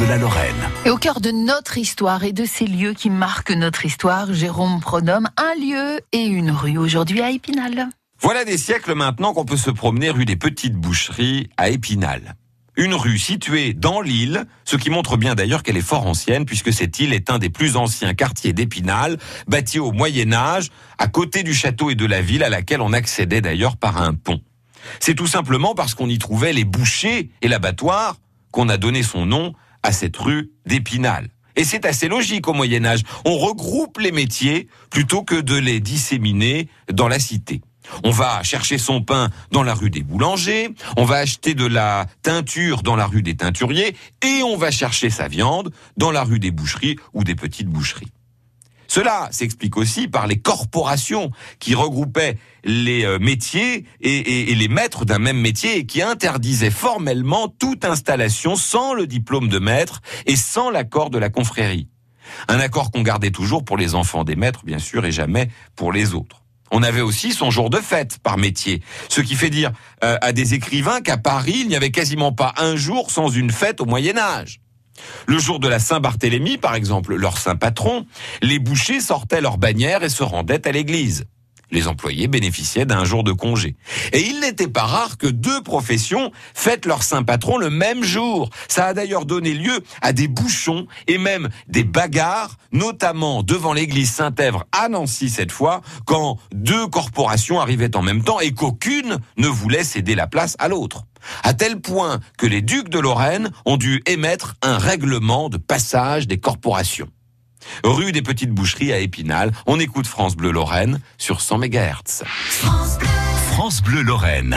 de la Lorraine. Et au cœur de notre histoire et de ces lieux qui marquent notre histoire, Jérôme pronome un lieu et une rue aujourd'hui à Épinal. Voilà des siècles maintenant qu'on peut se promener rue des Petites Boucheries à Épinal. Une rue située dans l'île, ce qui montre bien d'ailleurs qu'elle est fort ancienne puisque cette île est un des plus anciens quartiers d'Épinal, bâti au Moyen Âge, à côté du château et de la ville à laquelle on accédait d'ailleurs par un pont. C'est tout simplement parce qu'on y trouvait les bouchers et l'abattoir qu'on a donné son nom à cette rue d'Épinal. Et c'est assez logique au Moyen Âge. On regroupe les métiers plutôt que de les disséminer dans la cité. On va chercher son pain dans la rue des boulangers, on va acheter de la teinture dans la rue des teinturiers, et on va chercher sa viande dans la rue des boucheries ou des petites boucheries. Cela s'explique aussi par les corporations qui regroupaient les euh, métiers et, les maîtres d'un même métier et qui interdisaient formellement toute installation sans le diplôme de maître et sans l'accord de la confrérie. Un accord qu'on gardait toujours pour les enfants des maîtres, bien sûr, et jamais pour les autres. On avait aussi son jour de fête par métier, ce qui fait dire euh, à des écrivains qu'à Paris, il n'y avait quasiment pas un jour sans une fête au Moyen Âge. Le jour de la Saint-Barthélemy, par exemple, leur saint patron, les bouchers sortaient leurs bannières et se rendaient à l'église. Les employés bénéficiaient d'un jour de congé. Et il n'était pas rare que deux professions fêtent leur saint patron le même jour. Ça a d'ailleurs donné lieu à des bouchons et même des bagarres, notamment devant l'église Saint-Èvre à Nancy cette fois, quand deux corporations arrivaient en même temps et qu'aucune ne voulait céder la place à l'autre à tel point que les ducs de Lorraine ont dû émettre un règlement de passage des corporations. Rue des Petites Boucheries à Épinal, on écoute France Bleu Lorraine sur 100 MHz. France Bleu Lorraine.